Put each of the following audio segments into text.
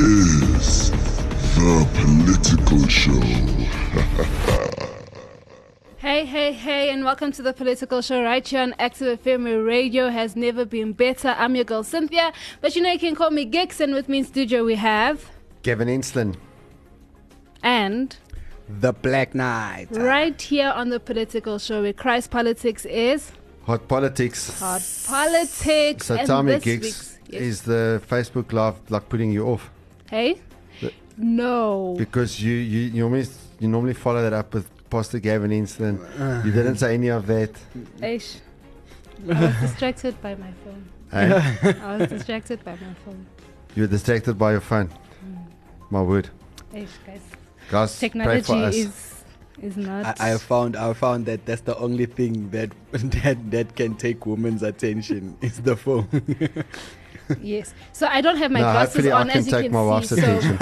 is the political show. Hey, hey, hey, and welcome to the Political Show right here on Active FM Radio. Has never been better. I'm your girl Cynthia, but you know you can call me Gigs, and with me in studio we have Gavin Ensslin. and The Black Knight. right here on the Political Show where Christ Politics is Hot politics. hot politics. So and tell me, this Gigs, yes. is the Facebook Live like putting you off? Hey, no, Because you, you, you, normally, you normally follow that up with Pastor Gavin Ensslin. You didn't say any of that. Eish. I was distracted by my phone. eh? I was distracted by my phone. you were distracted by your phone. My word. Eish, guys, Guys, pray for technology us. is is not. I, I found I found that that's the only thing that that that can take women's attention is the phone. Yes. So I don't have my no, glasses hopefully on I can as you take can my see. so.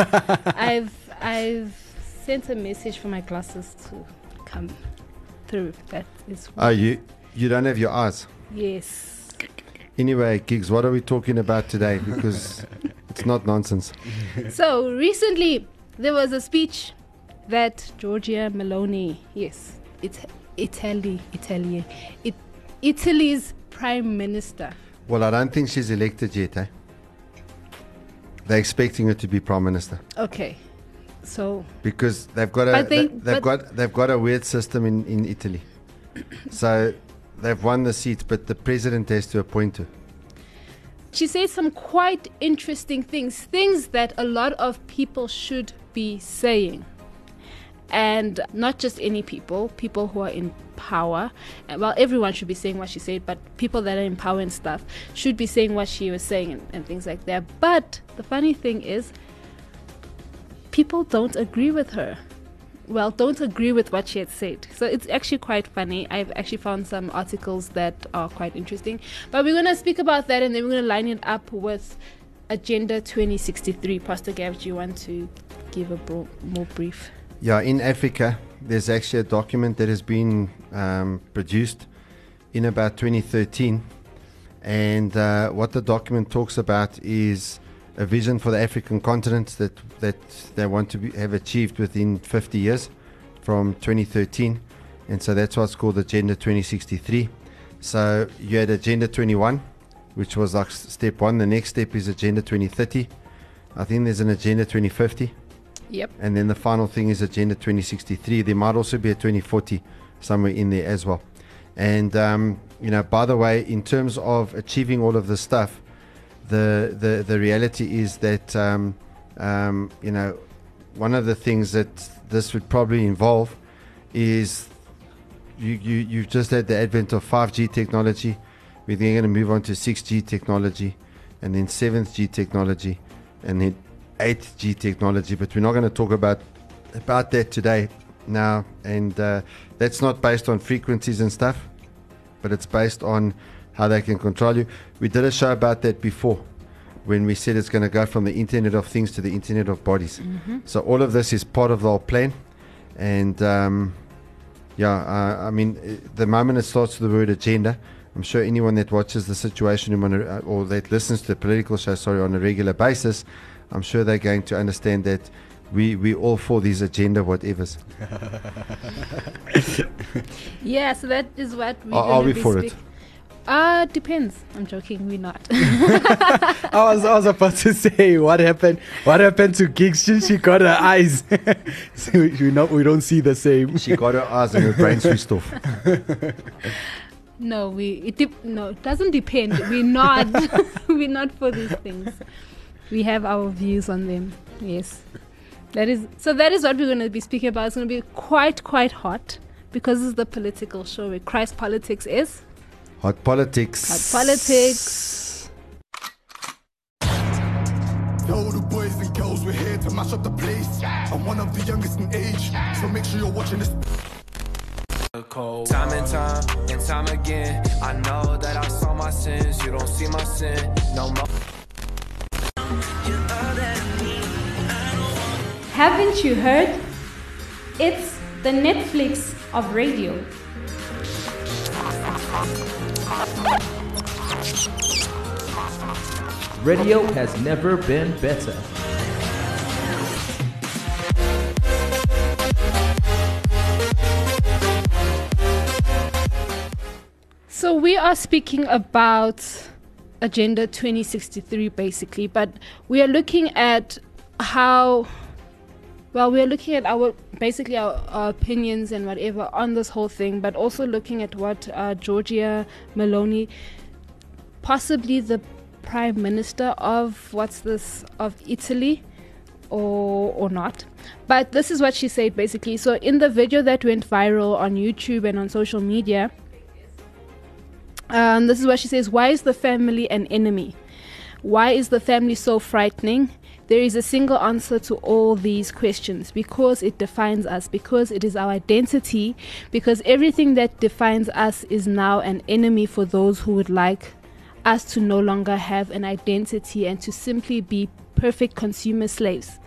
I've I've sent a message for my glasses to come through. That is oh, you, you don't have your eyes. yes. Anyway, Gigs, what are we talking about today? Because it's not nonsense. So recently there was a speech that Giorgia Meloni, yes, it's Italy, Italy, it, Italy's prime minister. Well, I don't think she's elected yet, eh? They're expecting her to be prime minister. Okay. So because they've got a they- have got they've got a weird system in in Italy. so they've won the seat, but the president has to appoint her. she said some quite interesting things, things that a lot of people should be saying. And not just any people, people who are in power. Well, everyone should be saying what she said, but people that are in power and stuff should be saying what she was saying and, and things like that. But the funny thing is, people don't agree with her. Well, don't agree with what she had said. So it's actually quite funny. I've actually found some articles that are quite interesting. But we're going to speak about that and then we're going to line it up with Agenda 2063. Pastor Gav, do you want to give a bro- more brief? Yeah, in Africa, there's actually a document that has been um, produced in about 2013, and uh, what the document talks about is a vision for the African continent that that they want to be, have achieved within 50 years from 2013, and so that's what's called Agenda 2063. So you had Agenda 21, which was like step one. The next step is Agenda 2030. I think there's an Agenda 2050. Yep. And then the final thing is Agenda 2063. There might also be a 2040 somewhere in there as well. And, um, you know, by the way, in terms of achieving all of this stuff, the, the, the reality is that, um, um, you know, one of the things that this would probably involve is you, you, you've just had the advent of 5G technology. We're then going to move on to 6G technology and then 7th G technology and then 8G technology, but we're not going to talk about about that today now. And uh, that's not based on frequencies and stuff, but it's based on how they can control you. We did a show about that before when we said it's going to go from the Internet of Things to the Internet of Bodies. So all of this is part of the whole plan, and um, yeah, uh, I mean, uh, the moment it starts with the word agenda, I'm sure anyone that watches the Situation on uh, or that listens to the political show, sorry, on a regular basis, I'm sure they're going to understand that we we all for these agenda whatevers. Yeah, so that is what we're Are- are we be for it? speak- Uh, depends. I'm joking. We're not. I was I was about to say what happened what happened to Gigs since she got her eyes. so we, we not we don't see the same. She got her eyes and her brain switched off. no, we. It dep no, it doesn't depend. We're not. we're not for these things. We have our views on them. Yes, that is. So that is what we're going to be speaking about. It's going to be quite quite hot because this is the political show where Christ politics is Hot politics. hot politics. Yo, the boys and girls, we're here to mash up the place. I'm one of the youngest in age, so make sure you're watching this. Time and time and time again, I know that I saw my sins. You don't see my sin no more. Haven't you heard? It's the Netflix of radio. Radio has never been better. So we are speaking about Agenda 2063 basically, but we are looking at how well we are looking at our basically our, our opinions and whatever on this whole thing, but also looking at what uh, Giorgia Meloni, possibly the prime minister of what's this of Italy, or or not. But this is what she said basically. So in the video that went viral on YouTube and on social media, um, this is what she says Why is the family an enemy? Why is the family so frightening? There is a single answer to all these questions because it defines us, because it is our identity, because everything that defines us is now an enemy for those who would like us to no longer have an identity and to simply be perfect consumer slaves.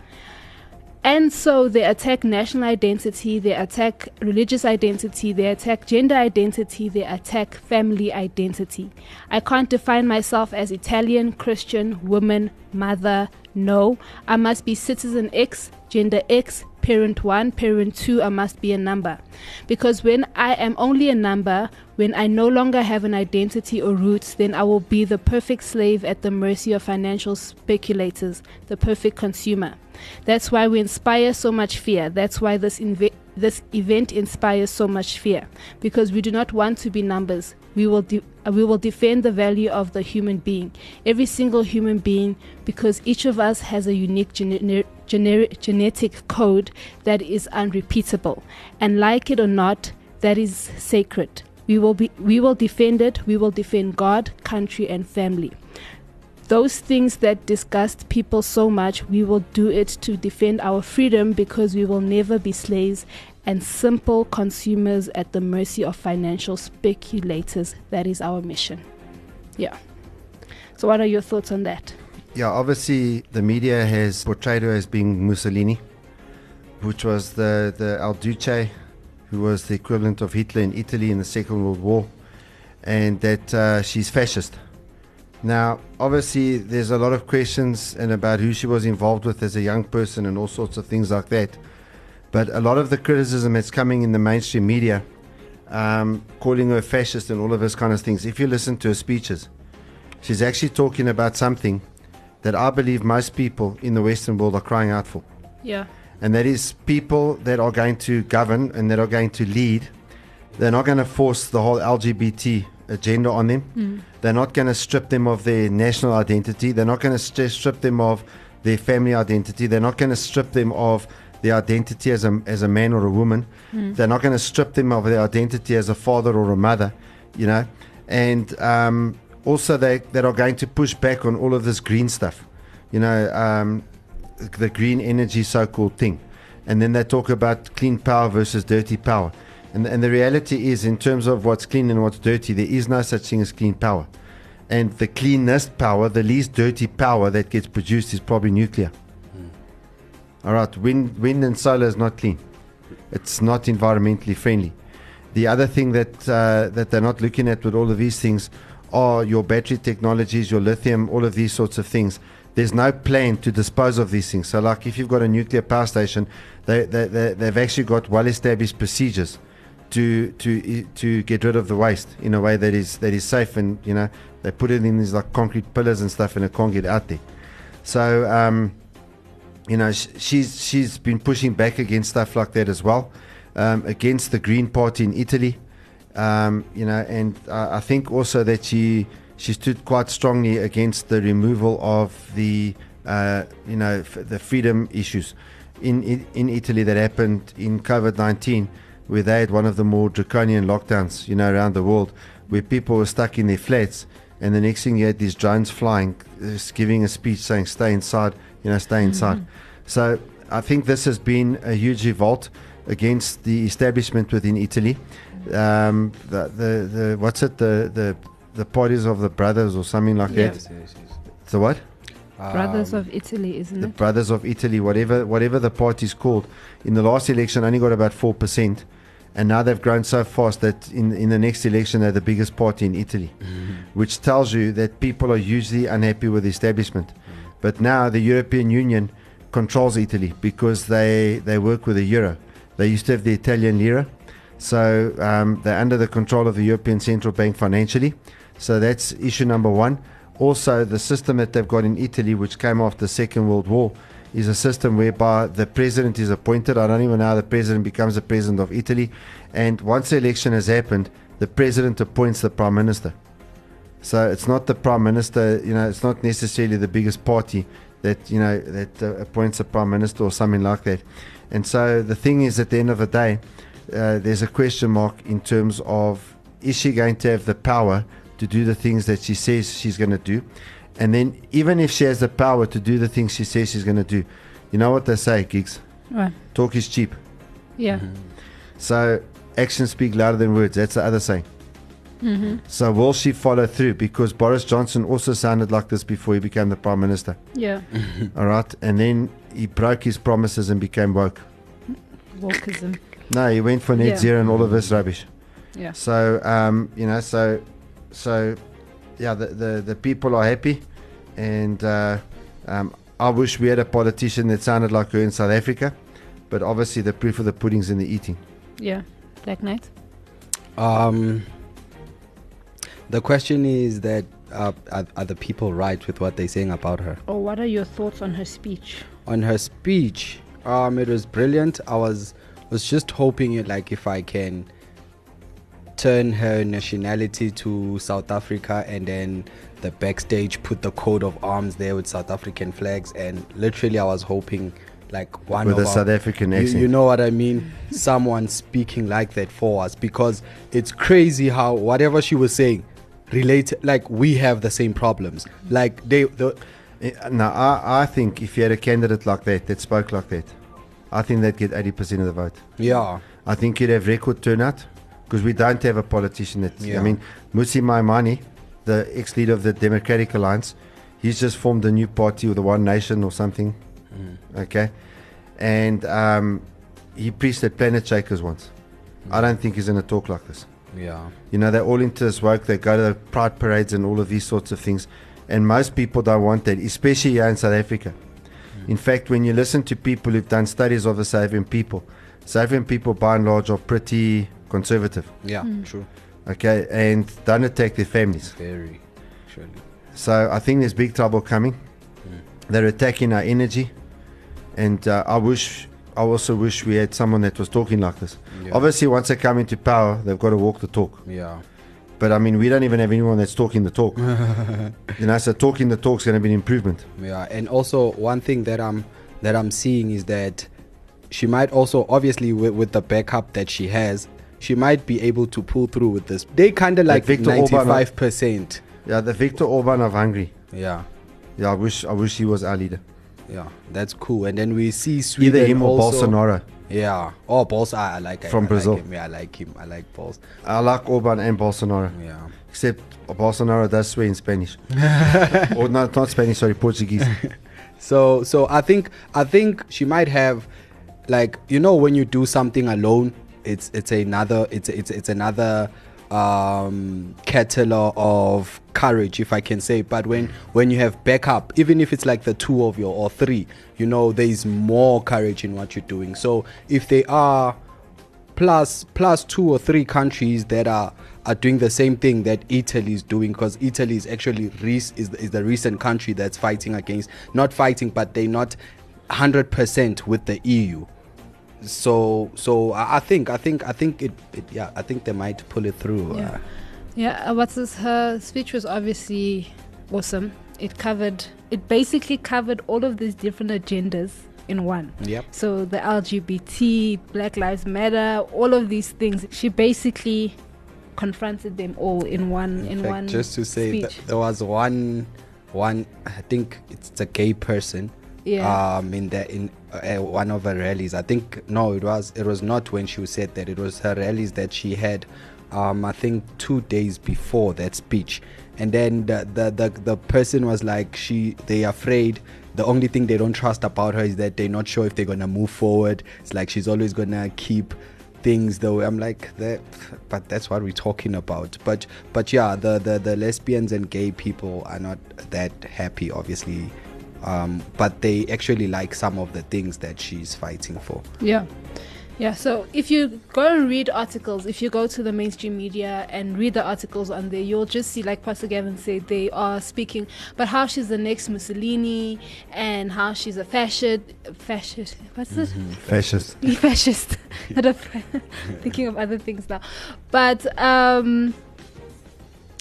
And so they attack national identity, they attack religious identity, they attack gender identity, they attack family identity. I can't define myself as Italian, Christian, woman, mother. No, I must be citizen X, gender X, parent 1, parent 2, I must be a number. Because when I am only a number, when I no longer have an identity or roots, then I will be the perfect slave at the mercy of financial speculators, the perfect consumer. That's why we inspire so much fear. That's why this inve- this event inspires so much fear because we do not want to be numbers. We will de- uh, we will defend the value of the human being, every single human being, because each of us has a unique gener- genetic code that is unrepeatable, and like it or not, that is sacred. We will be we will defend it. We will defend God, country, and family those things that disgust people so much, we will do it to defend our freedom because we will never be slaves and simple consumers at the mercy of financial speculators. That is our mission. Yeah. So, what are your thoughts on that? Yeah, obviously the media has portrayed her as being Mussolini, which was the, the Il Duce, who was the equivalent of Hitler in Italy in the Second World War, and that uh, she's fascist. Now, obviously, there's a lot of questions and about who she was involved with as a young person and all sorts of things like that. But a lot of the criticism that's coming in the mainstream media, um, calling her fascist and all of those kind of things, if you listen to her speeches, she's actually talking about something that I believe most people in the Western world are crying out for. Yeah. And that is people that are going to govern and that are going to lead. They're not going to force the whole LGBT agenda on them. Mm. They're not going to strip them of their national identity. They're not going to st- strip them of their family identity. They're not going to strip them of their identity as a, as a man or a woman. Mm. They're not going to strip them of their identity as a father or a mother, you know. And um, also, they that are going to push back on all of this green stuff, you know, um, the green energy so called thing. And then they talk about clean power versus dirty power. And, and the reality is, in terms of what's clean and what's dirty, there is no such thing as clean power. And the cleanest power, the least dirty power that gets produced is probably nuclear. All right, wind, wind and solar is not clean. It's not environmentally friendly. The other thing that uh, that they're not looking at with all of these things are your battery technologies, your lithium, all of these sorts of things. There's no plan to dispose of these things. So, like if you've got a nuclear power station, they, they, they, they've actually got well-established procedures to to to get rid of the waste in a way that is that is safe and you know they put it in these like concrete pillars and stuff and it can't get out there. So um, you know sh- she's she's been pushing back against stuff like that as well, um, against the Green Party in Italy. Um, you know, and uh, I think also that she she stood quite strongly against the removal of the uh, you know f- the freedom issues in, in in Italy that happened in COVID nineteen where they had one of the more draconian lockdowns, you know, around the world, where people were stuck in their flats, and the next thing you had these drones flying, just giving a speech saying, "Stay inside, you know, stay inside. So I think this has been a huge revolt against the establishment within Italy. Um, the, the, the what's it the, the the parties of the brothers or something like Yeah. that. Yes, yes, yes. The what? Brothers Um, of Italy, isn't the it? The Brothers of Italy, whatever whatever the party's called. In the last election, only got about four percent, and now they've grown so fast that in in the next election they're the biggest party in Italy, which tells you that people are usually unhappy with the establishment. But now the European Union controls Italy because they they work with the euro. They used to have the Italian lira, so um, they're under the control of the European Central Bank financially. So that's issue number one. Also, the system that they've got in Italy, which came after the Second World War, is a system whereby the president is appointed. I don't even know how the president becomes the president of Italy. And once the election has happened, the president appoints the prime minister. So it's not the prime minister, you know, it's not necessarily the biggest party that, you know, that uh, appoints a prime minister or something like that. And so the thing is, at the end of the day, uh, there's a question mark in terms of is she going to have the power to do the things that she says she's going to do? And then, even if she has the power to do the things she says she's going to do, you know what they say, gigs? Right. Talk is cheap. Yeah. So actions speak louder than words. That's the other saying. Mm-hmm. So will she follow through? Because Boris Johnson also sounded like this before he became the prime minister. Yeah. All right, and then he broke his promises and became woke. Wokeism. No, he went for net Yeah. zero and all of this rubbish. Yeah. So um, you know, so so yeah, the the, the people are happy, and uh, um, I wish we had a politician that sounded like her in South Africa, but obviously the proof of the pudding's in the eating. Yeah. Black Knight. Um, the question is that uh, are, are the people right with what they're saying about her? Or what are your thoughts on her speech? On her speech, um, it was brilliant. I was was just hoping it like if I can turn her nationality to South Africa and then the backstage put the coat of arms there with South African flags and literally I was hoping like one With of a South African accent. You know what I mean? Someone speaking like that for us because it's crazy how whatever she was saying relate like we have the same problems. Like they the Eh, No, I, I think if you had a candidate like that that spoke like that, I think they'd get 80% of the vote. Yeah. I think you'd have record turnout because we don't have a politician that. Yeah. I mean, Mmusi Maimane, the ex leader of the Democratic Alliance, he's just formed a new party with the One Nation or something. Okay. And um, he preached at Planet Shakers once. I don't think he's going to talk like this. Yeah. You know, they're all into this work. They go to the pride parades and all of these sorts of things. And most people don't want that, especially here in South Africa. In fact, when you listen to people who've done studies of the South African people, South African people by and large are pretty conservative. Yeah, Hmm. true. Okay, and don't attack their families. Very actually. So I think there's big trouble coming. They're attacking our energy, and uh, I wish, I also wish we had someone that was talking like this. Yeah. Obviously, once they come into power, they've got to walk the talk. Yeah. But I mean, we don't even have anyone that's talking the talk. you know, so talking the talk's going to be an improvement. Yeah, and also one thing that I'm that I'm seeing is that she might also obviously with, with the backup that she has, she might be able to pull through with this. They kind of like Viktor Orban, ninety uh, five percent. Yeah, the Viktor Orban of Hungary. Yeah, Yeah, I wish, I wish he was our leader. yeah, that's cool. And then we see Sweden Either him or also- Bolsonaro. Yeah, oh Bolsonaro, I like him. From I, Brazil. Like him. Yeah, I like him. I like Bols. I like Orban and Bolsonaro. Yeah. Except Bolsonaro does swear in Spanish. or not, not Spanish, sorry, Portuguese. So so I think I think she might have like you know when you do something alone it's it's another it's it's it's another um of courage if I can say. But when when you have backup even if it's like the two of you or three you know there is more courage in what you're doing. So if they are plus plus two or three countries that are are doing the same thing that Italy is doing because Italy is actually is, is the recent country that's fighting against not fighting but they're not 100% with the EU so so I, I think I think I think it, it yeah I think they might pull it through Yeah. uh, Yeah, uh, what's this? Her speech was obviously awesome. It covered, it basically covered all of these different agendas in one. Yep. So the LGBT, Black Lives Matter, all of these things. She basically confronted them all in one in, fact, one just to say that there was one one I think it's a gay person Yeah. Um, in the in uh, one of her rallies, I think no, it was it was not when she said that. It was her rallies that she had. Um, I think two days before that speech, and then the, the the the person was like, she they afraid. The only thing they don't trust about her is that they're not sure if they're gonna move forward. It's like she's always gonna keep things though i'm like that but that's what we're talking about but but yeah the the, the lesbians and gay people are not that happy obviously um, but they actually like some of the things that she's fighting for Yeah. Yeah, so if you go and read articles, if you go to the mainstream media and read the articles on there, you'll just see, like Pastor Gavin said, they are speaking about how she's the next Mussolini and how she's a fascist. Fascist. What's it? Fascist. fascist. Thinking of other things now. But um,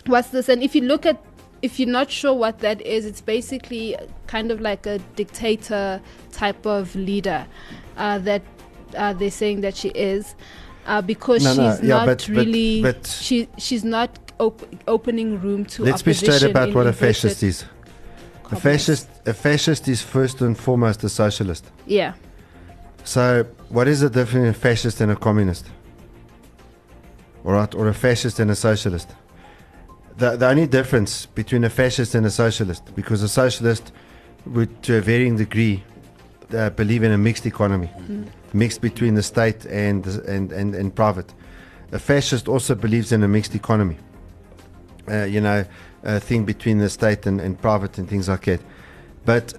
what's this? And if you look at, if you're not sure what that is, it's basically kind of like a dictator type of leader uh, that uh, they're saying that she is. Uh, because No, she's no, yeah, not but- but- really, but- she she's not op- opening room to. Let's be straight about what a fascist is. A fascist, a fascist is first and foremost a socialist. Yeah, So, what is the difference between a fascist and a communist? All right, or a fascist and a socialist? The, the only difference between a fascist and a socialist, because a socialist would, to a varying degree, uh, believe in a mixed economy, mixed between the state and, and, and, and private. A fascist also believes in a mixed economy. Uh, you know, a thing between the state and, and private and things like that. But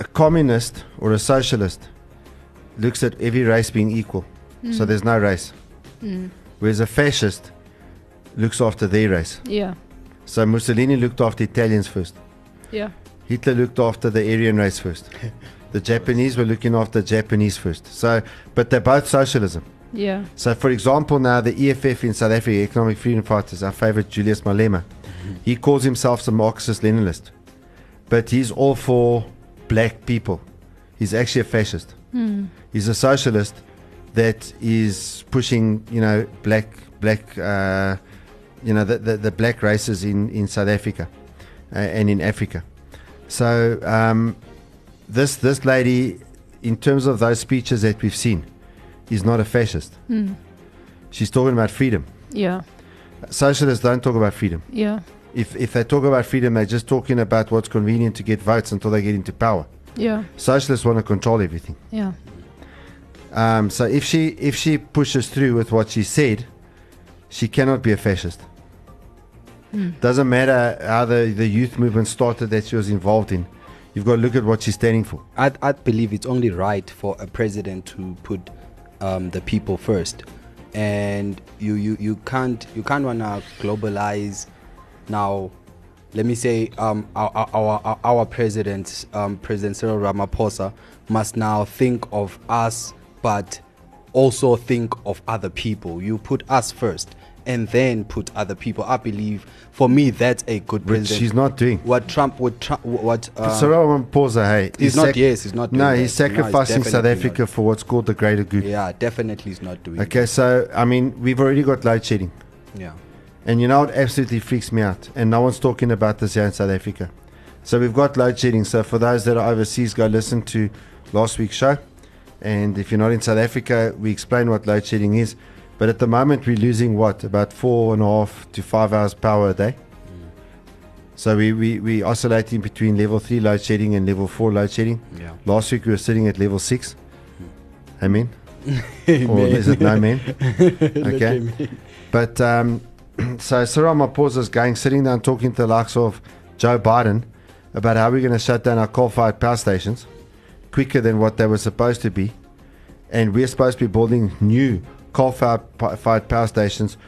a communist or a socialist looks at every race being equal. So Mm. there's no race. Mm. Whereas a fascist looks after their race. yeah, So Mussolini looked after Italians first. yeah, Hitler looked after the Aryan race first. the Japanese were looking after Japanese first. So, but they're both socialism. yeah, So, for example, now the EFF in South Africa, Economic Freedom Fighters, our favorite Julius Malema, he calls himself a Marxist Leninist, but he's all for black people. He's actually a fascist. Hmm. He's a socialist that is pushing, you know, black, black, uh, you know, the, the, the black races in, in South Africa uh, and in Africa. So, um, this this lady, in terms of those speeches that we've seen, is not a fascist. Hmm. She's talking about freedom. yeah, Socialists don't talk about freedom. yeah, If if they talk about freedom, they're just talking about what's convenient to get votes until they get into power. yeah, Socialists want to control everything. yeah, Um, so if she if she pushes through with what she said, she cannot be a fascist. Hmm. Doesn't matter how the, the youth movement started that she was involved in. You've got to look at what she's standing for. I I believe it's only right for a president to put um, the people first, and you you you can't you can't wanna globalize now. Let me say um, our, our our our president um, President Cyril Ramaphosa must now think of us, but also think of other people. You put us first. And then put other people. I believe, for me, that's a good Which president. she's not doing. What Trump, would. what Trump, what uh, Cyril Ramaphosa, hey, he's not- yes, he's not No, doing he's that. No, he's sacrificing South Africa for what's called the greater good. Yeah, definitely he's not doing. Okay, so I mean, we've already got load shedding. Yeah. And you know what absolutely freaks me out? And no one's talking about this here in South Africa. So we've got load shedding. So for those that are overseas, go listen to last week's show. And if you're not in South Africa, we explain what load shedding is. But at the moment, we're losing what? About four and a half to five hours power a day. So we, we, we oscillating between level three load shedding and level four load shedding. Yeah. Last week we were sitting at level six. Amen. Amen. Or is it no man? Okay. But um, so Cyril Ramaphosa is going, sitting down, talking to the likes of Joe Biden about how we're going to shut down our coal-fired power stations quicker than what they were supposed to be, and we're supposed to be building new coal-fired power stations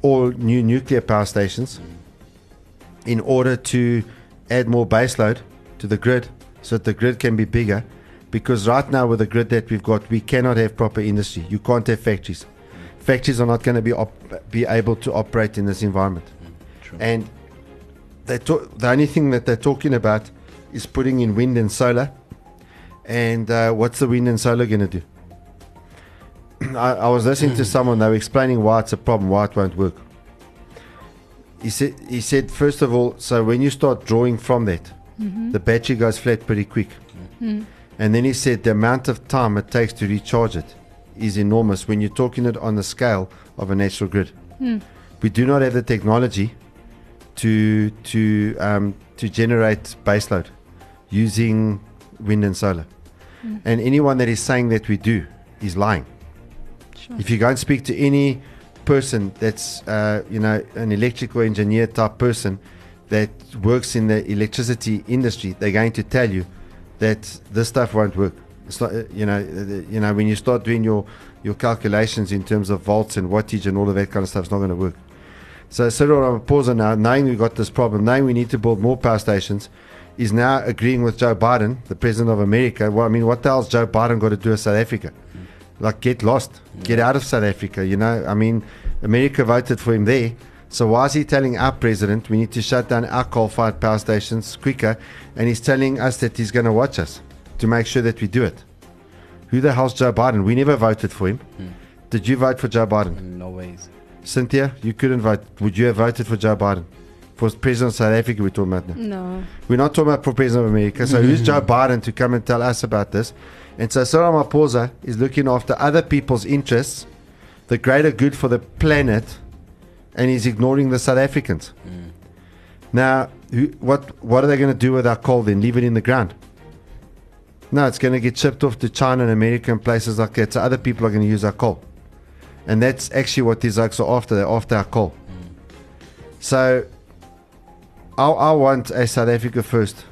or new nuclear power stations in order to add more baseload to the grid so that the grid can be bigger. Because right now, with the grid that we've got, we cannot have proper industry. You can't have factories. Factories are not going to be op- be able to operate in this environment. And they talk, the only thing that they're talking about is putting in wind and solar. And uh, what's the wind and solar going to do? I, I was listening to someone, they were explaining why it's a problem, why it won't work. He said, he said, first of all, so when you start drawing from that, Mhm. the battery goes flat pretty quick. Mm. And then he said the amount of time it takes to recharge it is enormous when you're talking it on the scale of a natural grid. Hmm. We do not have the technology to to um, to generate baseload using wind and solar. Mm. And anyone that is saying that we do is lying. If you go and speak to any person that's uh, you know an electrical engineer type person that works in the electricity industry, they're going to tell you that this stuff won't work. It's not, uh, you know, uh, you know when you start doing your your calculations in terms of volts and wattage and all of that kind of stuff, it's not going to work. So Cyril Ramaphosa now, knowing we've got this problem, knowing we need to build more power stations, is now agreeing with Joe Biden, the president of America. Well, I mean, what the hell's Joe Biden got to do with South Africa? Like, get lost, get out of South Africa. You know, I mean, America voted for him there. So why is he telling our president we need to shut down our coal-fired power stations quicker, and he's telling us that he's going to watch us to make sure that we do it? Who the hell's Joe Biden? We never voted for him. Hmm. Did you vote for Joe Biden? No ways. Cynthia, you couldn't vote. Would you have voted for Joe Biden? For President of South Africa, we're talking about now. No. We're not talking about for President of America. So who's mm-hmm. Joe Biden to come and tell us about this? And so Cyril Ramaphosa is looking after other people's interests, the greater good for the planet, and he's ignoring the South Africans. Mm. Now, who, what what are they going to do with our coal then? Leave it in the ground? No, it's going to get shipped off to China and America and places like that. So other people are going to use our coal. And that's actually what these oaks are after. They're after our coal. Mm. So I, I want a South Africa first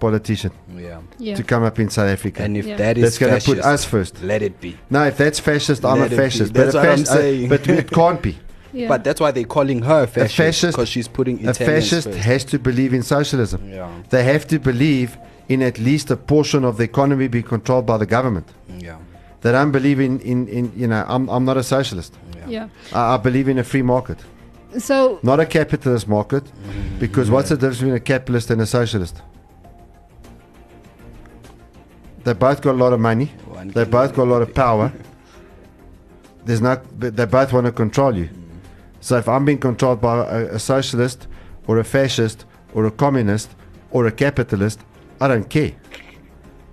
politician Yeah. Yeah. to come up in South Africa. And if Yeah. that is that's going to put fascist, us first. let it be. No, if that's fascist, I'm Let a fascist. That's but, what a I'm fasc- uh, saying. but it can't be. Yeah. But that's why they're calling her A fascist fascist, because she's putting a fascist first. has to believe in socialism. Yeah. They have to believe in at least a portion of the economy being controlled by the government. Yeah. They don't believe in, in, in you know, I'm, I'm not a socialist. yeah. I, I believe in a free market, So not a capitalist market, because what's the difference between a capitalist and a socialist? They both got a lot of money. One They both got a lot of power. There's not, they both want to control you. So if I'm being controlled by a, a socialist or a fascist or a communist or a capitalist, I don't care.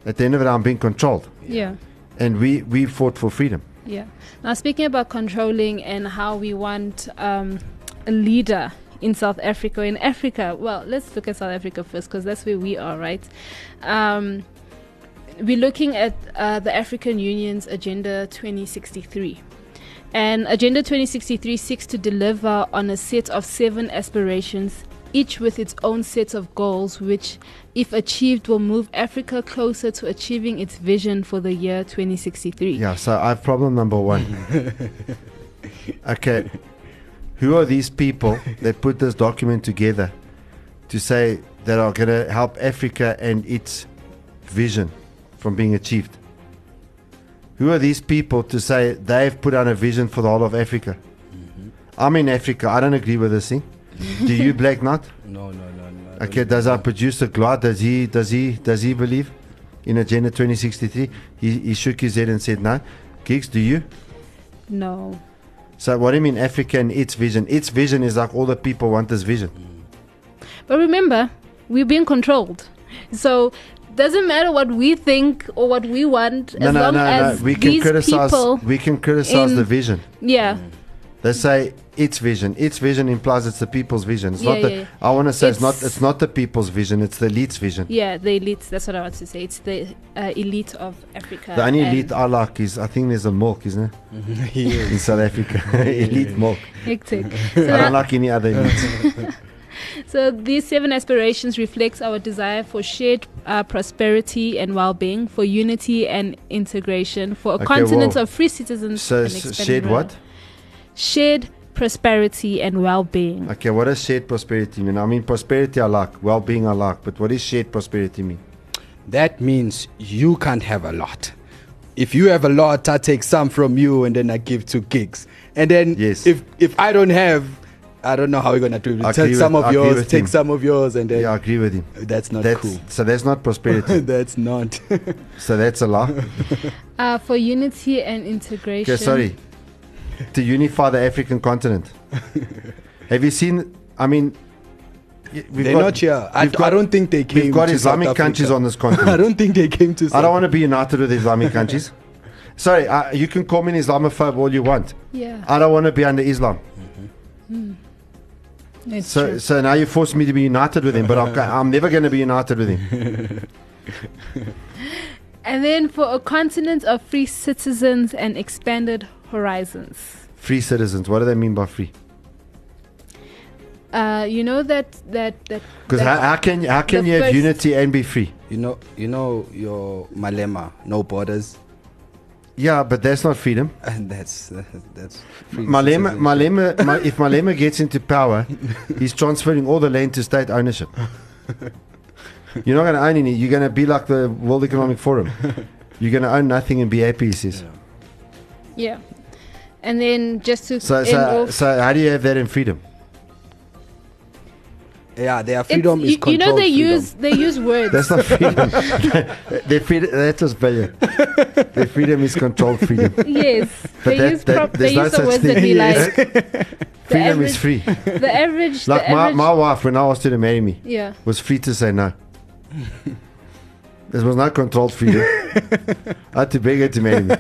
At the end of it, I'm being controlled. yeah. And we, we fought for freedom. Yeah. Now, speaking about controlling and how we want um, a leader in South Africa, in Africa, well, let's look at South Africa first because that's where we are, right? Um, we're looking at uh, the African Union's Agenda 2063. And Agenda 2063 seeks to deliver on a set of seven aspirations, each with its own set of goals, which, if achieved, will move Africa closer to achieving its vision for the year 2063. Yeah, so I have problem number one. okay, who are these people that put this document together to say that are going to help Africa and its vision from being achieved? Who are these people to say they've put on a vision for the whole of Africa? I'm in Africa. I don't agree with this thing. Do you, Black Knot? No, no, no, no. Okay, does our producer Glad does he does he does he believe in Agenda 2063? He he shook his head and said no. Gigs, do you? No. So what do you mean Africa and its vision? Its vision is like all the people want this vision. But remember, we're being controlled. So doesn't matter what we think or what we want No, as no, long no, as no. We can these criticize people we can criticize in- the vision. yeah They say its vision. Its vision implies it's the people's vision. It's Yeah, not the yeah, yeah. I want to say it's, not It's- it's not the people's vision, it's the elite's vision. yeah the elite that's what I want to say it's the uh, elite of Africa The only elite I like is I think there's a milk, isn't it? He In South Africa. elite milk. hectic I don't like any other elite. so these seven aspirations reflects our desire for shared uh, prosperity and well-being for unity and integration for a Okay, continent whoa. of free citizens So and shared rural- what? Shared prosperity and well-being Okay, what does shared prosperity mean? I mean, prosperity I like, well being I like, but what does shared prosperity mean? That means you can't have a lot. If you have a lot, I take some from you and then I give to gigs. And then Yes. if if I don't have, I don't know how we're gonna do it. Take some with- of I yours, take him. some of yours, and then Yeah, I agree with him. that's not That's, cool. So that's not prosperity. that's not. so that's a lie. uh, for unity and integration Okay, sorry. To unify the African continent. Have you seen? I mean, we've They're got- not here. I, we've got- I don't think they came. We've got to Islamic South countries on this continent. I don't think they came to. I don't want to be united with Islamic countries. Sorry, uh, you can call me an Islamophobe all you want. Yeah. I don't want to be under Islam. Hmm. It's So, true. so now you force me to be united with him, but I'm, I'm never going to be united with him. And then for a continent of free citizens and expanded horizons. Free citizens. What do they mean by free? Uh, you know that that that. Because how, how can how can the you have unity and be free? You know, you know your Malema, no borders, Yeah, but that's not freedom. and that's that's. free Malema. Malema, Ma- if Malema gets into power, he's transferring all the land to state ownership. You're not going to own any. You're going to be like the World Economic Forum. You're going to own nothing and be happy. He says. Yeah. And then just to So, end so, off, so how do you have that in freedom? Yeah, their it's- freedom is you, you know they freedom. use they use words. That's not freedom. Their freedom. That was brilliant. Their freedom is controlled freedom. yes, But they that- use that- prop, there's they no use the such words that thing. we Yes. like. Freedom average, is free. The average, the Like my, average, my wife, when I asked her to marry me, yeah. was free to say no. This was not controlled freedom. I had to beg her to marry me.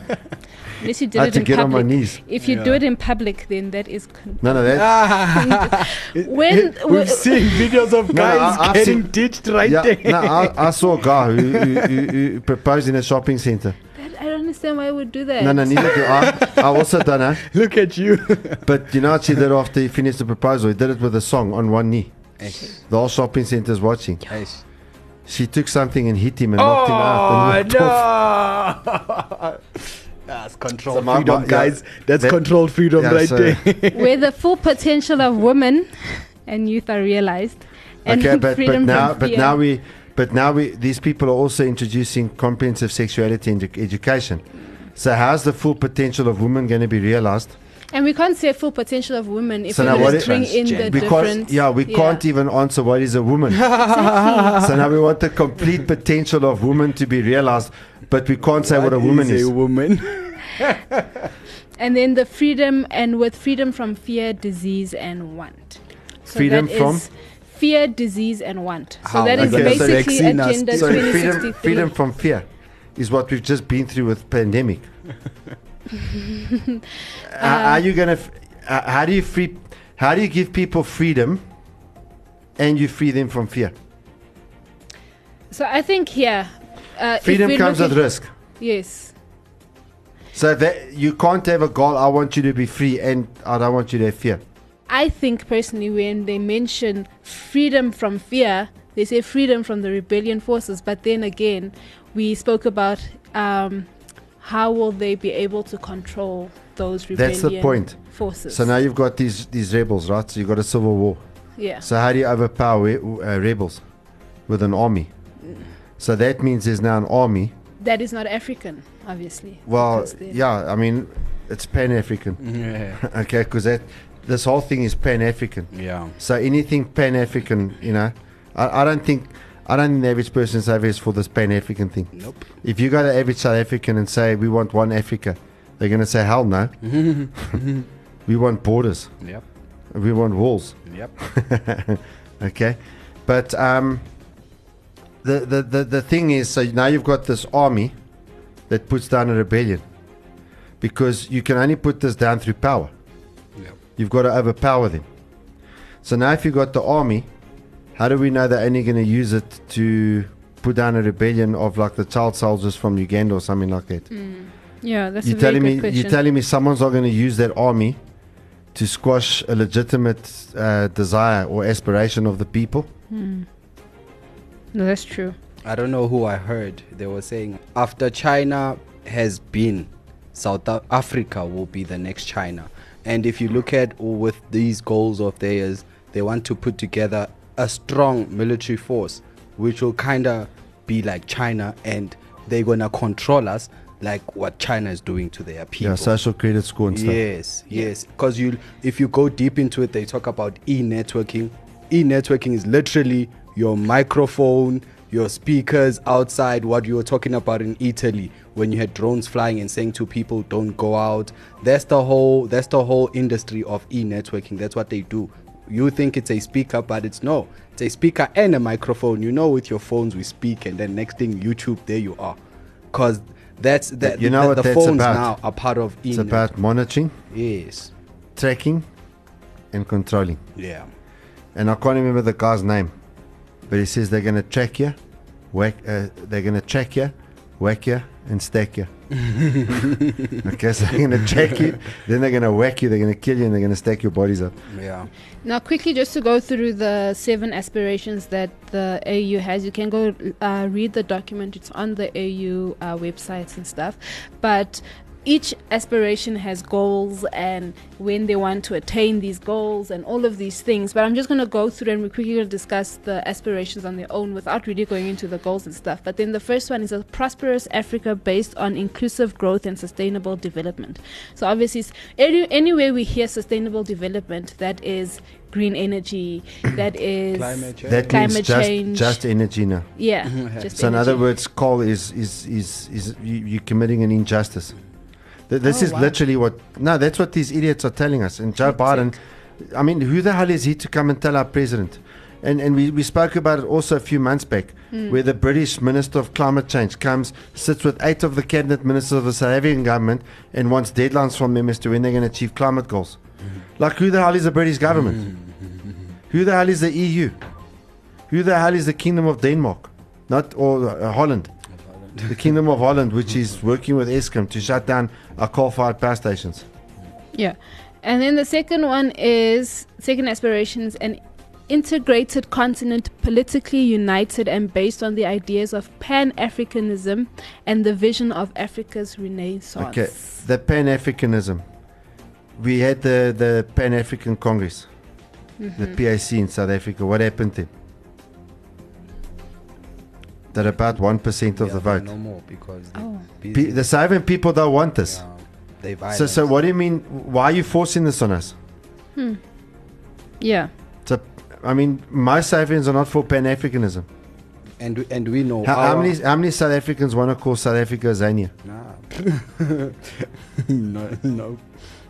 Unless you I did had it to in get on my knees. If you do it in public, then that is. Con- No, no, that. when We've seen videos of No, I- guys I've getting seen- ditched right yeah, there. no, I, I saw a guy who, who, who, who proposed in a shopping center. I don't understand why I would do that. No, no, neither do I. I also don't know. Look at you. But you know what she did after he finished the proposal? He did it with a song on one knee. The whole shopping center is watching. Yes. She took something and hit him and knocked him out. And Oh off. no! That's controlled So my- freedom, my- yeah, guys. That's that- controlled freedom yeah, right so- there. Where the full potential of women and youth are realized. And okay, but, but now, but fear. now we, but now we, these people are also introducing comprehensive sexuality in edu- education. So how's the full potential of women going to be realized? And we can't say full potential of women if So we now what just it- bring in the we different. can't, yeah, we can't even answer what is a woman. Exactly. so now we want the complete potential of women to be realized, but we can't say what, a woman is. a woman? And then the freedom, and with freedom from fear, disease, and want. So Freedom that from? is fear, disease, and want. So How? that is Okay, so basically vaccine us. Agenda So freedom, 2063. freedom from fear is what we've just been through with pandemic. how are you gonna? F- uh, how do you free? How do you give people freedom, and you free them from fear? So I think here. Uh, Freedom comes at- risk. Yes. So that you can't have a goal. I want you to be free, and I don't want you to have fear. I think personally, when they mention freedom from fear, they say freedom from the rebellion forces. But then again, we spoke about um, how will they be able to control those rebellion That's the point. forces. So now you've got these these rebels, right? So you've got a civil war. yeah. So how do you overpower uh, rebels with an army? So that means there's now an army. that is not African, obviously. Well, yeah, I mean, it's Pan African. Yeah. okay, because that this whole thing is Pan African. Yeah. So anything Pan African, you know, I, I don't think I don't think the average person in South Africa is for this Pan African thing. Nope. If you go to average South African and say we want one Africa, they're going to say hell no. we want borders. Yep. We want walls. Yep. okay, but um, the, the the the thing is, so now you've got this army that puts down a rebellion because you can only put this down through power. Yep. You've got to overpower them. So now, if you've got the army, how do we know they're only going to use it to put down a rebellion of like the child soldiers from Uganda or something like that? Yeah, that's you're a very telling good me question. you're telling me someone's not going to use that army to squash a legitimate uh, desire or aspiration of the people? Hmm. No, that's true. I don't know who I heard. They were saying after China has been, South Africa will be the next China. And if you look at with these goals of theirs, they want to put together a strong military force, which will kind of be like China, and they're gonna control us like what China is doing to their people. Yeah, social credit score and stuff. Yes, yes. Because you, if you go deep into it, they talk about e-networking. E-networking is literally your microphone, your speakers outside. What you were talking about in Italy when you had drones flying and saying to people, "Don't go out." That's the whole. That's the whole industry of e-networking. That's what they do you think it's a speaker, but it's no. It's a speaker and a microphone. You know, with your phones we speak, and then next thing YouTube, there you are, because that's that. You know the, what the that's phones about? now are part of. E It's about monitoring, yes, tracking, and controlling. yeah. And I can't remember the guy's name, but he says they're going to track you, whack. Uh, they're going to track you, whack you, and stack you. okay, so they're going to track you, then they're going to whack you, they're going to kill you, and they're going to stack your bodies up. Yeah. Now, quickly, just to go through the seven aspirations that the AU has, you can go uh, read the document. It's on the AU uh, websites and stuff. But each aspiration has goals and when they want to attain these goals and all of these things. But I'm just going to go through and we're quickly going to discuss the aspirations on their own without really going into the goals and stuff. But then the first one is a prosperous Africa based on inclusive growth and sustainable development. So obviously, s- any, anywhere we hear sustainable development, that is green energy, that is Climate change. That climate means just, change. just energy now. yeah, mm-hmm. just So in other words, coal is is is is you, you're committing an injustice. Th- This Oh, is wow. literally what. No, that's what these idiots are telling us. And Joe Biden, I mean, who the hell is he to come and tell our president? And and we, we spoke about it also a few months back, Hmm. where the British Minister of Climate Change comes, sits with eight of the cabinet ministers of the South African government, and wants deadlines from them as to when they're going to achieve climate goals. Like who the hell is the British government? who the hell is the EU? Who the hell is the Kingdom of Denmark? Not or uh, Holland. the Kingdom of Holland, which is working with Eskom to shut down our coal-fired power stations. Yeah. And then the second one is second aspirations an integrated continent politically united and based on the ideas of pan-africanism and the vision of Africa's renaissance. Okay, the Pan-Africanism. We had the the Pan-African Congress, Mm-hmm. the PAC in South Africa. What happened then? That about one percent of Yeah, the vote. No more because Oh. Pe- the South people don't want this. Yeah, they So, so what do you mean? Why are you forcing this on us? Hmm. Yeah. So, I mean, my South are not for Pan Africanism. and we, and we know How, how many how many South Africans want to call South Africa Zania? Nah. no, no,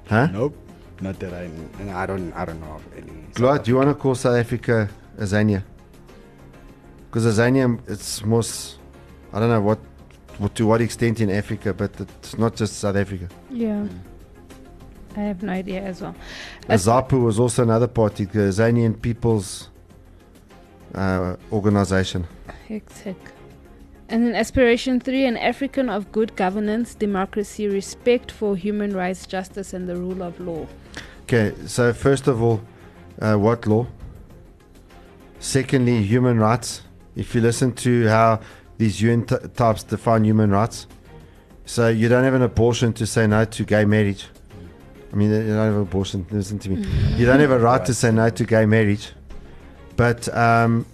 Huh? nope. Not that I. I don't. I don't know of any. Glad, do you want to call South Africa Azania? Because Azania, it's most, I don't know what, what, to what extent in Africa, but it's not just South Africa. Yeah. I have no idea as well. As- ZAPU was also another party, the Azanian People's uh, Organization. Hectic. And then aspiration three, an African of good governance, democracy, respect for human rights, justice, and the rule of law. Okay, so first of all, uh, what law? Secondly, human rights. If you listen to how these UN t- types define human rights, so you don't have an abortion to say no to gay marriage. I mean, you don't have an abortion. Listen to me. You don't have a right to say no to gay marriage, but um,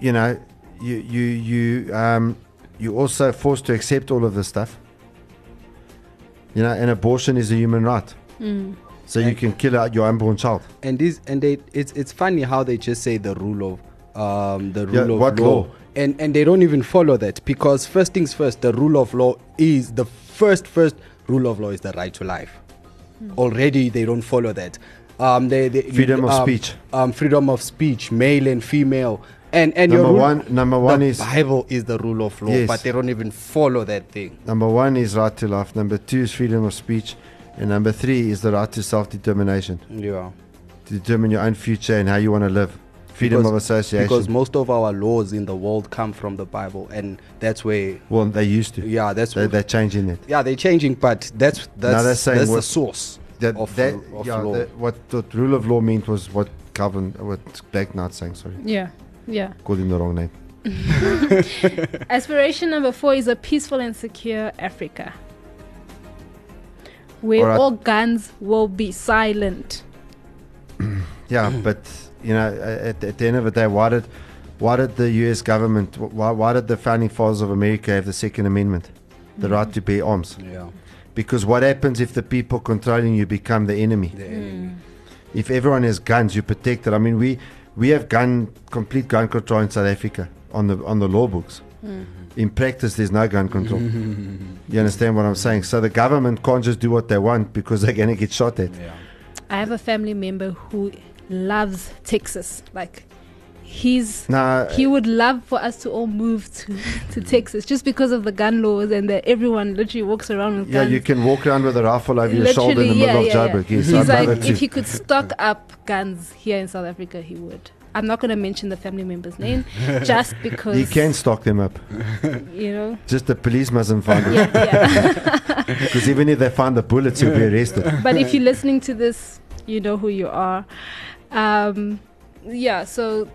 you know, you you you um, you're also forced to accept all of this stuff. You know, an abortion is a human right. So you can kill out your unborn child. And this and they. It's it's funny how they just say the rule of um the Yeah, rule of what law. law? And and they don't even follow that because first things first, the rule of law is the first first rule of law is the right to life. Already they don't follow that. Um, they, they Freedom of um, speech. Um, freedom of speech, male and female. And and Number your rule, one- number one the is- Bible is the rule of law, Yes. but they don't even follow that thing. Number one is right to life. Number two is freedom of speech. And number three is the right to self determination. Yeah. To determine your own future and how you want to live. Freedom Because- of association. Because most of our laws in the world come from the Bible, and that's where well, they used to. yeah, that's They, they're changing it. yeah they're changing, but that's that's they're that's the source That, of, that, of yeah, law. the- what the rule of law meant was what Calvin, what Black Knight saying, sorry. Yeah. Yeah. Called him the wrong name. Aspiration number four is a peaceful and secure Africa. Where Alright. all guns will be silent. Yeah, but you know, at, at the end of the day, why did why did the U.S. government, why, why did the founding fathers of America have the Second Amendment, the mm-hmm. right to bear arms? yeah, Because what happens if the people controlling you become the enemy? the enemy. Hmm. If everyone has guns, you're protected. I mean, we we have gun complete gun control in South Africa on the on the law books. Hmm. In practice, there's no gun control. you understand what I'm saying? So the government can't just do what they want because they're going to get shot at. Yeah. I have a family member who loves Texas. Like he's Nah, he would love for us to all move to, to Texas just because of the gun laws and that everyone literally walks around with Yeah, guns. Yeah, you can walk around with a rifle over your shoulder in the yeah, middle of yeah, Joburg. yeah. Yes, He's I'd like, if he could stock up guns here in South Africa, he would. I'm not going to mention the family member's name just because He can stock them up. you know. Just the police mustn't find Yeah, it. Because even if they find the bullets, he'll be arrested. But if you're listening to this, you know who you are. Um, yeah, so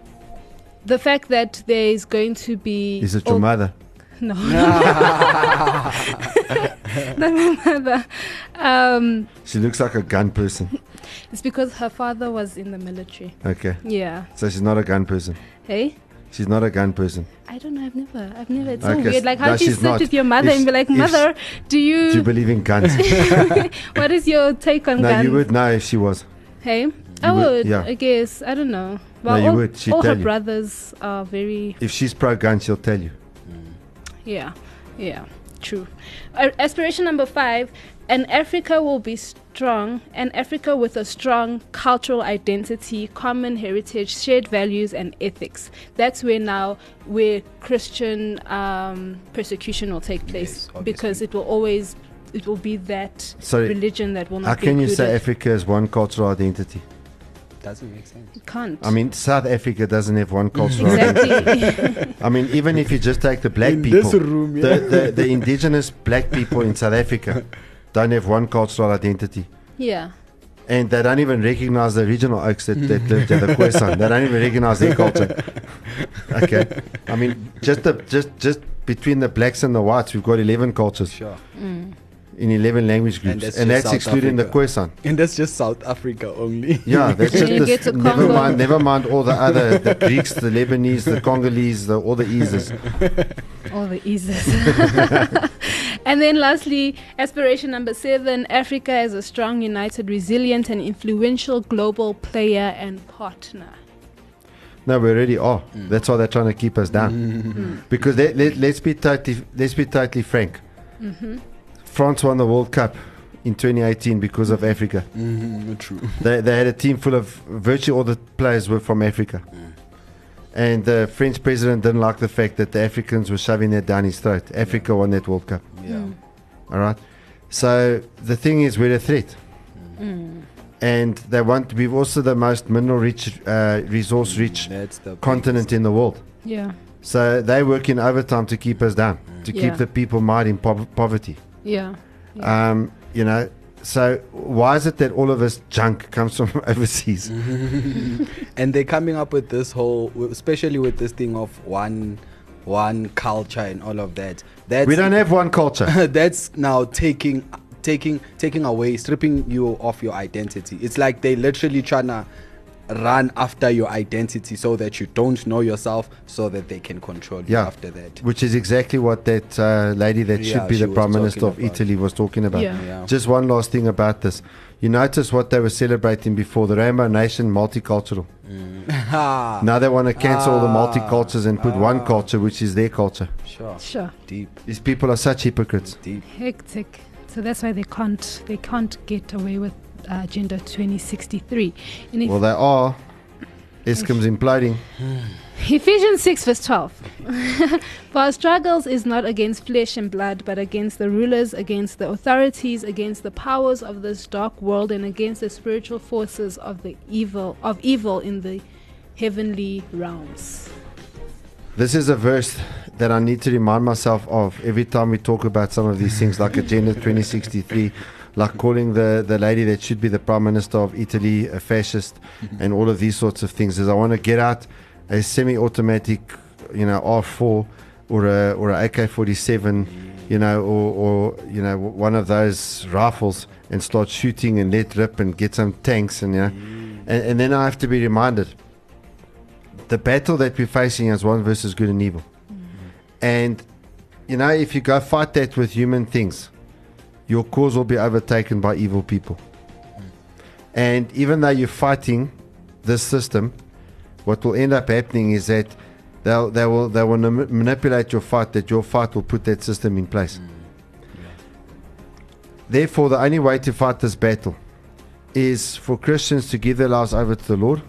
the fact that there is going to be. Is it your all- mother? No. Not my mother. Um, She looks like a gun person. it's because her father was in the military. Okay. Yeah. So she's not a gun person. Hey? She's not a gun person. I don't know. I've never. I've never. It's so Okay, weird. Like, no, how do you sit not. with your mother If- and be like, "Mother, do you? Do you believe in guns? what is your take on no, guns?" you would know if she was. Hey, I would- yeah. I guess. I don't know. No, Well, you all, would. All her you. brothers are very. If she's pro gun, she'll tell you. Yeah, yeah, true. Uh, aspiration number five: an Africa will be strong, an Africa with a strong cultural identity, common heritage, shared values, and ethics. That's where now where Christian um, persecution will take place because it will always it will be that Sorry. religion that will not How can you say. Africa has one cultural identity? Doesn't make sense. You can't. I mean, South Africa doesn't have one cultural Exactly. identity. I mean, even if you just take the black In people, this room, yeah. the, the, the indigenous black people in South Africa don't have one cultural identity. yeah. And they don't even recognize the original oaks that, that lived there, the Khoisan. They don't even recognize their culture. Okay. I mean, just the, just just between the blacks and the whites, we've got 11 cultures. Sure. Mm. In 11 language And groups. that's And just that's, South excluding Africa. the Khoisan. And that's just South Africa only. Yeah, that's just you the, never mind. Never mind all the other the Greeks, the Lebanese, the Congolese, the, all the eases. All the eases. and then lastly, aspiration number seven Africa is a strong, united, resilient, and influential global player and partner. No, we already are. That's why they're trying to keep us down. Because let, let, let's be tightly, let's be totally frank. Mm-hmm. France won the World Cup in 2018 because of Africa. Mm, true. They, they had a team full of virtually all the players were from Africa. And the French president didn't like the fact that the Africans were shoving that down his throat. Africa won that World Cup. Yeah. All right. So the thing is, we're a threat. Mm. And they want, we've also the most mineral rich, uh, resource rich That's the continent in the world. Yeah. So they work in overtime to keep us down, to Yeah. keep the people mired in po- poverty. Yeah. Um, you know, so why is it that all of this junk comes from overseas? and they're coming up with this whole, especially with this thing of one, one culture and all of that. That's we don't have one culture. that's now taking taking taking away stripping you of your identity it's like they literally trying to run after your identity so that you don't know yourself so that they can control you Yeah. after that Which is exactly what that uh, lady that Yeah, should be the prime minister of about. Italy was talking about. Yeah. Yeah. Just one last thing about this. You notice what they were celebrating before the Rainbow Nation multicultural. Ah, Now they want to cancel all the Ah. multicultures and put one Ah. culture, which is their culture. sure Sure. deep These people are such hypocrites. deep Hectic. So that's why they can't they can't get away with Agenda 2063. And if Well, they are. Eskom's imploding. Ephesians 6, verse 12. For our struggles is not against flesh and blood, but against the rulers, against the authorities, against the powers of this dark world, and against the spiritual forces of the evil of evil in the heavenly realms. This is a verse that I need to remind myself of every time we talk about some of these things, like Agenda 2063, like calling the, the lady that should be the Prime Minister of Italy a fascist, mm-hmm. and all of these sorts of things. Is I want to get out a semi automatic, you know, R4 or a, or a AK 47, you know, or, or, you know, one of those rifles and start shooting and let rip and get some tanks, and, you know, mm. and, and then I have to be reminded the battle that we're facing is one versus good and evil. Mm-hmm. And, you know, if you go fight that with human things, your cause will be overtaken by evil people. And even though you're fighting this system, what will end up happening is that they'll, they will, they will manipulate your fight, that your fight will put that system in place. Mm. Therefore, the only way to fight this battle is for Christians to give their lives over to the Lord,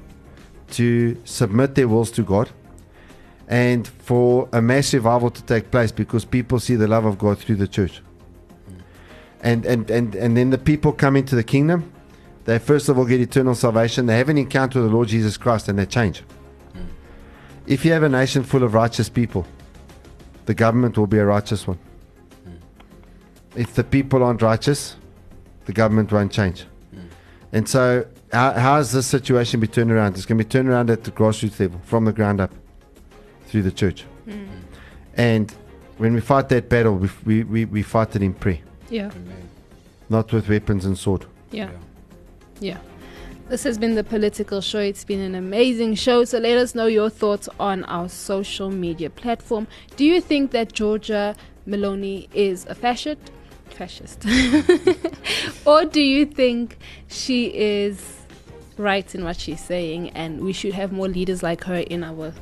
to submit their wills to God, and for a mass revival to take place because people see the love of God through the church. And, and, and, and then the people come into the kingdom. They first of all get eternal salvation. They have an encounter with the Lord Jesus Christ and they change. Hmm. If you have a nation full of righteous people, the government will be a righteous one. Hmm. If the people aren't righteous, the government won't change. Hmm. And so, how, how is this situation be turned around? It's going to be turned around at the grassroots level, from the ground up, through the church. And when we fight that battle, we, we, we, we fight it in prayer, Yeah. not with weapons and sword. Yeah. Yeah. This has been the political show. It's been an amazing show. So let us know your thoughts on our social media platform. Do you think that Giorgia Meloni is a fascist? Fascist. or do you think she is right in what she's saying and we should have more leaders like her in our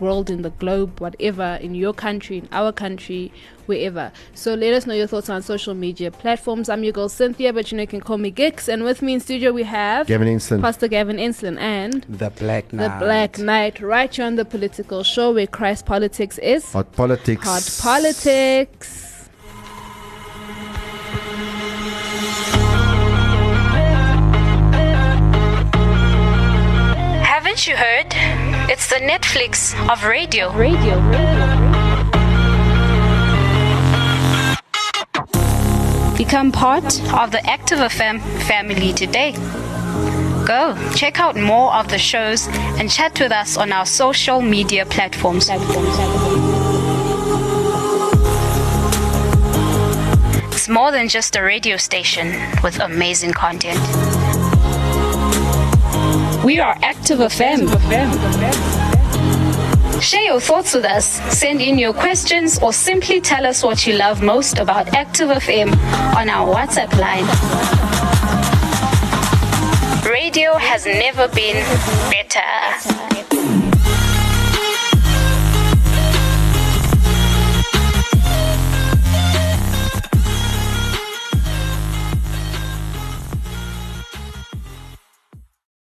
world, in the globe, whatever, in your country, in our country, wherever. So let us know your thoughts on social media platforms. I'm your girl Cynthia, but you know you can call me Gigs. And with me in studio we have Gavin Inston. Pastor Gavin Inslin and The Black the Knight. Black Knight, right here on the political show where Christ politics is Hot politics. hot politics. Haven't you heard? It's the Netflix of radio. Radio, Become part of the Active FM family today. Go check out more of the shows and chat with us on our social media platforms. It's more than just a radio station with amazing content. We are Active FM. Share your thoughts with us. Send in your questions or simply tell us what you love most about Active FM on our WhatsApp line. Radio has never been better.